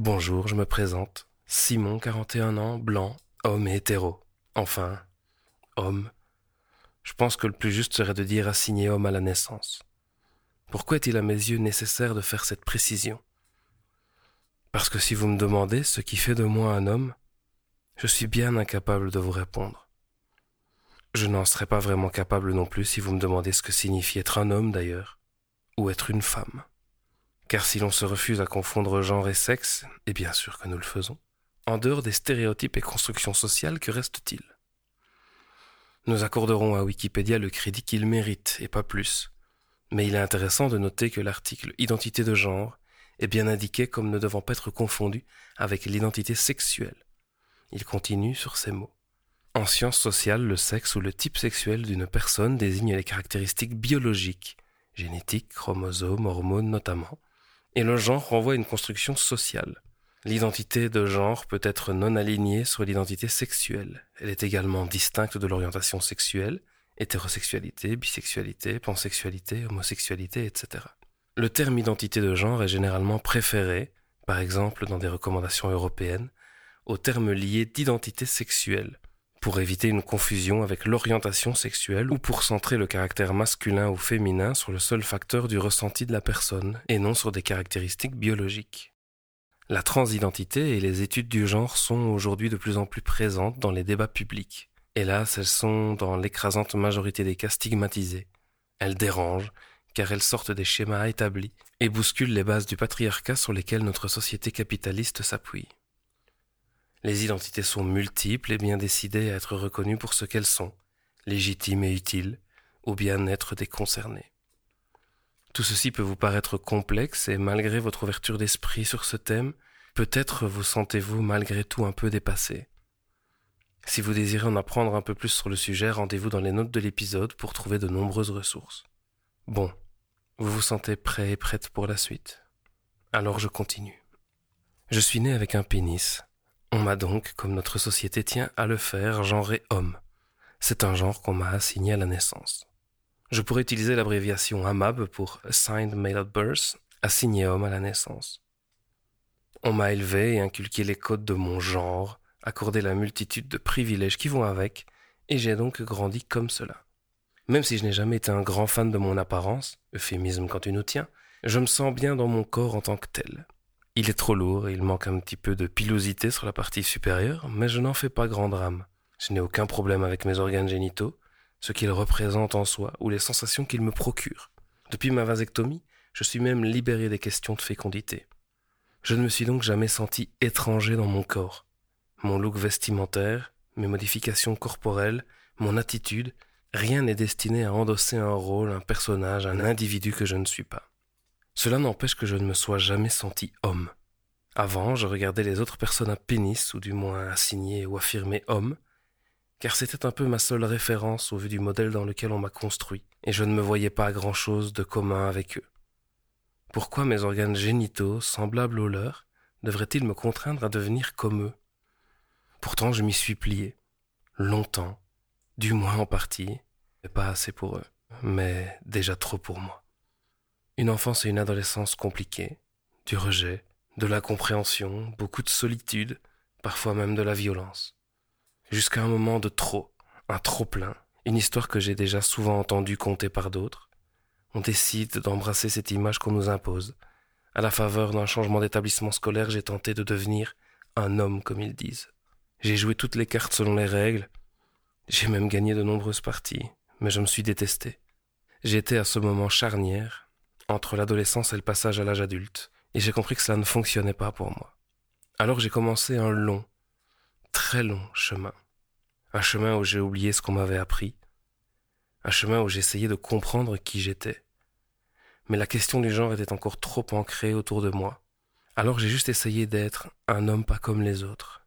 Bonjour, je me présente. Simon, 41 ans, blanc, homme et hétéro. Enfin, homme. Je pense que le plus juste serait de dire assigné homme à la naissance. Pourquoi est-il à mes yeux nécessaire de faire cette précision? Parce que si vous me demandez ce qui fait de moi un homme, je suis bien incapable de vous répondre. Je n'en serais pas vraiment capable non plus si vous me demandez ce que signifie être un homme d'ailleurs, ou être une femme. Car si l'on se refuse à confondre genre et sexe, et bien sûr que nous le faisons, en dehors des stéréotypes et constructions sociales, que reste-t-il? Nous accorderons à Wikipédia le crédit qu'il mérite, et pas plus. Mais il est intéressant de noter que l'article Identité de genre est bien indiqué comme ne devant pas être confondu avec l'identité sexuelle. Il continue sur ces mots. En sciences sociales, le sexe ou le type sexuel d'une personne désigne les caractéristiques biologiques, génétiques, chromosomes, hormones notamment, et le genre renvoie à une construction sociale. L'identité de genre peut être non alignée sur l'identité sexuelle. Elle est également distincte de l'orientation sexuelle, hétérosexualité, bisexualité, pansexualité, homosexualité, etc. Le terme identité de genre est généralement préféré, par exemple dans des recommandations européennes, au terme lié d'identité sexuelle, pour éviter une confusion avec l'orientation sexuelle ou pour centrer le caractère masculin ou féminin sur le seul facteur du ressenti de la personne et non sur des caractéristiques biologiques. La transidentité et les études du genre sont aujourd'hui de plus en plus présentes dans les débats publics. Hélas, elles sont dans l'écrasante majorité des cas stigmatisées. Elles dérangent, car elles sortent des schémas établis et bousculent les bases du patriarcat sur lesquelles notre société capitaliste s'appuie. Les identités sont multiples et bien décidées à être reconnues pour ce qu'elles sont, légitimes et utiles, au bien-être des concernés. Tout ceci peut vous paraître complexe et malgré votre ouverture d'esprit sur ce thème, peut-être vous sentez-vous malgré tout un peu dépassé. Si vous désirez en apprendre un peu plus sur le sujet, rendez-vous dans les notes de l'épisode pour trouver de nombreuses ressources. Bon, vous vous sentez prêt et prête pour la suite. Alors je continue. Je suis né avec un pénis, on m'a donc, comme notre société tient à le faire, genré homme. C'est un genre qu'on m'a assigné à la naissance. Je pourrais utiliser l'abréviation AMAB pour Assigned Male at Birth, assigné homme à la naissance. On m'a élevé et inculqué les codes de mon genre, accordé la multitude de privilèges qui vont avec, et j'ai donc grandi comme cela. Même si je n'ai jamais été un grand fan de mon apparence, euphémisme quand tu nous tiens, je me sens bien dans mon corps en tant que tel. Il est trop lourd et il manque un petit peu de pilosité sur la partie supérieure, mais je n'en fais pas grand drame. Je n'ai aucun problème avec mes organes génitaux, ce qu'ils représentent en soi ou les sensations qu'ils me procurent. Depuis ma vasectomie, je suis même libéré des questions de fécondité. Je ne me suis donc jamais senti étranger dans mon corps. Mon look vestimentaire, mes modifications corporelles, mon attitude, rien n'est destiné à endosser un rôle, un personnage, un individu que je ne suis pas. Cela n'empêche que je ne me sois jamais senti homme. Avant, je regardais les autres personnes à pénis, ou du moins assignées ou affirmées homme, car c'était un peu ma seule référence au vu du modèle dans lequel on m'a construit, et je ne me voyais pas grand chose de commun avec eux. Pourquoi mes organes génitaux, semblables aux leurs, devraient-ils me contraindre à devenir comme eux? Pourtant je m'y suis plié, longtemps, du moins en partie, et pas assez pour eux, mais déjà trop pour moi. Une enfance et une adolescence compliquées, du rejet, de l'incompréhension, beaucoup de solitude, parfois même de la violence. Jusqu'à un moment de trop, un trop plein, une histoire que j'ai déjà souvent entendue conter par d'autres. On décide d'embrasser cette image qu'on nous impose. À la faveur d'un changement d'établissement scolaire, j'ai tenté de devenir un homme, comme ils disent. J'ai joué toutes les cartes selon les règles. J'ai même gagné de nombreuses parties, mais je me suis détesté. J'étais à ce moment charnière entre l'adolescence et le passage à l'âge adulte, et j'ai compris que cela ne fonctionnait pas pour moi. Alors j'ai commencé un long, très long chemin. Un chemin où j'ai oublié ce qu'on m'avait appris. Un chemin où j'essayais de comprendre qui j'étais. Mais la question du genre était encore trop ancrée autour de moi. Alors j'ai juste essayé d'être un homme pas comme les autres.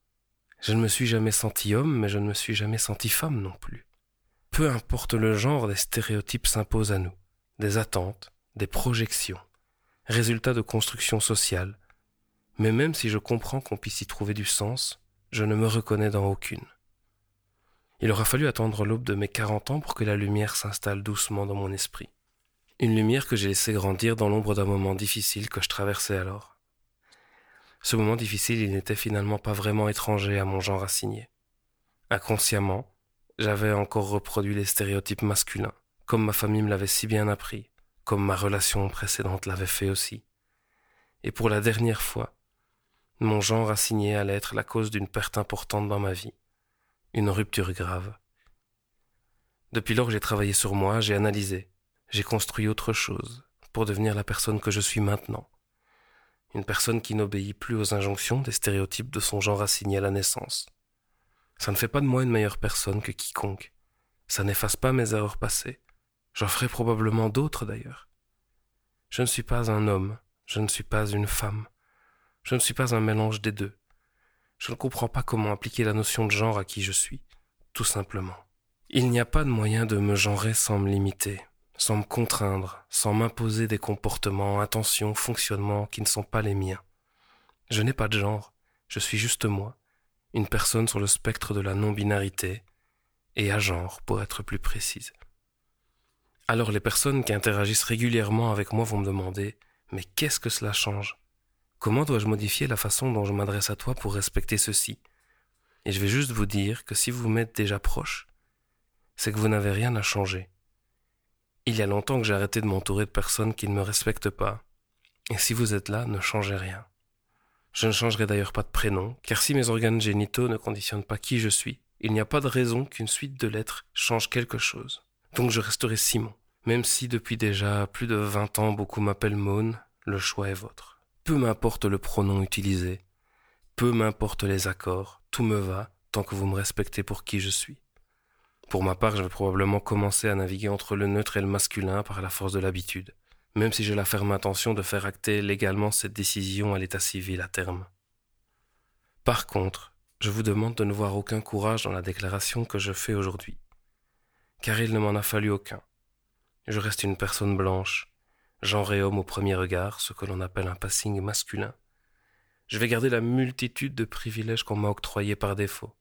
Je ne me suis jamais senti homme, mais je ne me suis jamais senti femme non plus. Peu importe le genre, des stéréotypes s'imposent à nous, des attentes, des projections, résultats de construction sociale. Mais même si je comprends qu'on puisse y trouver du sens, je ne me reconnais dans aucune. Il aura fallu attendre l'aube de mes quarante ans pour que la lumière s'installe doucement dans mon esprit. Une lumière que j'ai laissée grandir dans l'ombre d'un moment difficile que je traversais alors. Ce moment difficile, il n'était finalement pas vraiment étranger à mon genre assigné. Inconsciemment, j'avais encore reproduit les stéréotypes masculins, comme ma famille me l'avait si bien appris, comme ma relation précédente l'avait fait aussi. Et pour la dernière fois, mon genre assigné allait être la cause d'une perte importante dans ma vie, une rupture grave. Depuis lors j'ai travaillé sur moi, j'ai analysé, j'ai construit autre chose pour devenir la personne que je suis maintenant. Une personne qui n'obéit plus aux injonctions des stéréotypes de son genre assigné à la naissance. Ça ne fait pas de moi une meilleure personne que quiconque. Ça n'efface pas mes erreurs passées. J'en ferai probablement d'autres d'ailleurs. Je ne suis pas un homme, je ne suis pas une femme, je ne suis pas un mélange des deux. Je ne comprends pas comment appliquer la notion de genre à qui je suis, tout simplement. Il n'y a pas de moyen de me genrer sans me limiter, sans me contraindre, sans m'imposer des comportements, intentions, fonctionnements qui ne sont pas les miens. Je n'ai pas de genre, je suis juste moi, une personne sur le spectre de la non-binarité, et à genre pour être plus précise. Alors les personnes qui interagissent régulièrement avec moi vont me demander Mais qu'est-ce que cela change? Comment dois-je modifier la façon dont je m'adresse à toi pour respecter ceci? Et je vais juste vous dire que si vous m'êtes déjà proche, c'est que vous n'avez rien à changer. Il y a longtemps que j'ai arrêté de m'entourer de personnes qui ne me respectent pas. Et si vous êtes là, ne changez rien. Je ne changerai d'ailleurs pas de prénom, car si mes organes génitaux ne conditionnent pas qui je suis, il n'y a pas de raison qu'une suite de lettres change quelque chose. Donc je resterai Simon. Même si depuis déjà plus de vingt ans beaucoup m'appellent Maune, le choix est vôtre. Peu m'importe le pronom utilisé, peu m'importe les accords, tout me va tant que vous me respectez pour qui je suis. Pour ma part, je vais probablement commencer à naviguer entre le neutre et le masculin par la force de l'habitude, même si j'ai la ferme intention de faire acter légalement cette décision à l'état civil à terme. Par contre, je vous demande de ne voir aucun courage dans la déclaration que je fais aujourd'hui, car il ne m'en a fallu aucun. Je reste une personne blanche, genre et homme au premier regard, ce que l'on appelle un passing masculin. Je vais garder la multitude de privilèges qu'on m'a octroyés par défaut.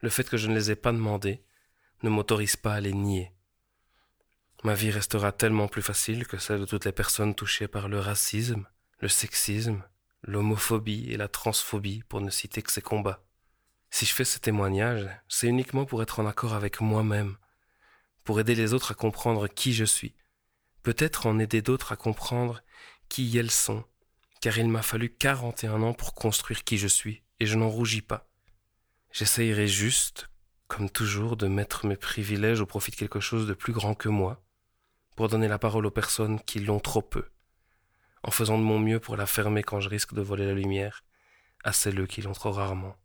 Le fait que je ne les ai pas demandés ne m'autorise pas à les nier. Ma vie restera tellement plus facile que celle de toutes les personnes touchées par le racisme, le sexisme, l'homophobie et la transphobie, pour ne citer que ces combats. Si je fais ce témoignage, c'est uniquement pour être en accord avec moi-même, pour aider les autres à comprendre qui je suis, peut-être en aider d'autres à comprendre qui elles sont, car il m'a fallu quarante et un ans pour construire qui je suis, et je n'en rougis pas. J'essayerai juste, comme toujours, de mettre mes privilèges au profit de quelque chose de plus grand que moi, pour donner la parole aux personnes qui l'ont trop peu, en faisant de mon mieux pour la fermer quand je risque de voler la lumière à celles qui l'ont trop rarement.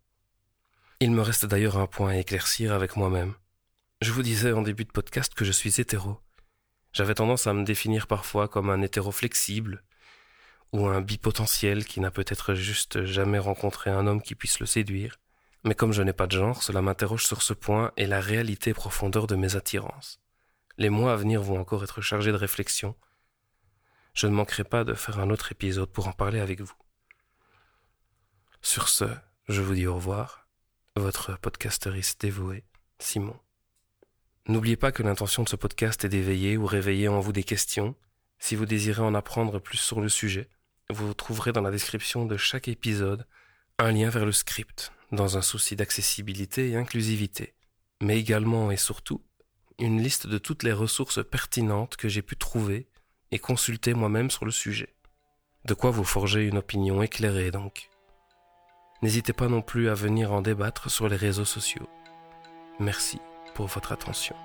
Il me reste d'ailleurs un point à éclaircir avec moi-même. Je vous disais en début de podcast que je suis hétéro. J'avais tendance à me définir parfois comme un hétéro flexible, ou un bipotentiel qui n'a peut-être juste jamais rencontré un homme qui puisse le séduire, mais comme je n'ai pas de genre, cela m'interroge sur ce point et la réalité profondeur de mes attirances. Les mois à venir vont encore être chargés de réflexion. Je ne manquerai pas de faire un autre épisode pour en parler avec vous. Sur ce, je vous dis au revoir. Votre podcasteriste dévoué, Simon. N'oubliez pas que l'intention de ce podcast est d'éveiller ou réveiller en vous des questions. Si vous désirez en apprendre plus sur le sujet, vous trouverez dans la description de chaque épisode un lien vers le script dans un souci d'accessibilité et inclusivité, mais également et surtout une liste de toutes les ressources pertinentes que j'ai pu trouver et consulter moi-même sur le sujet. De quoi vous forger une opinion éclairée donc. N'hésitez pas non plus à venir en débattre sur les réseaux sociaux. Merci pour votre attention.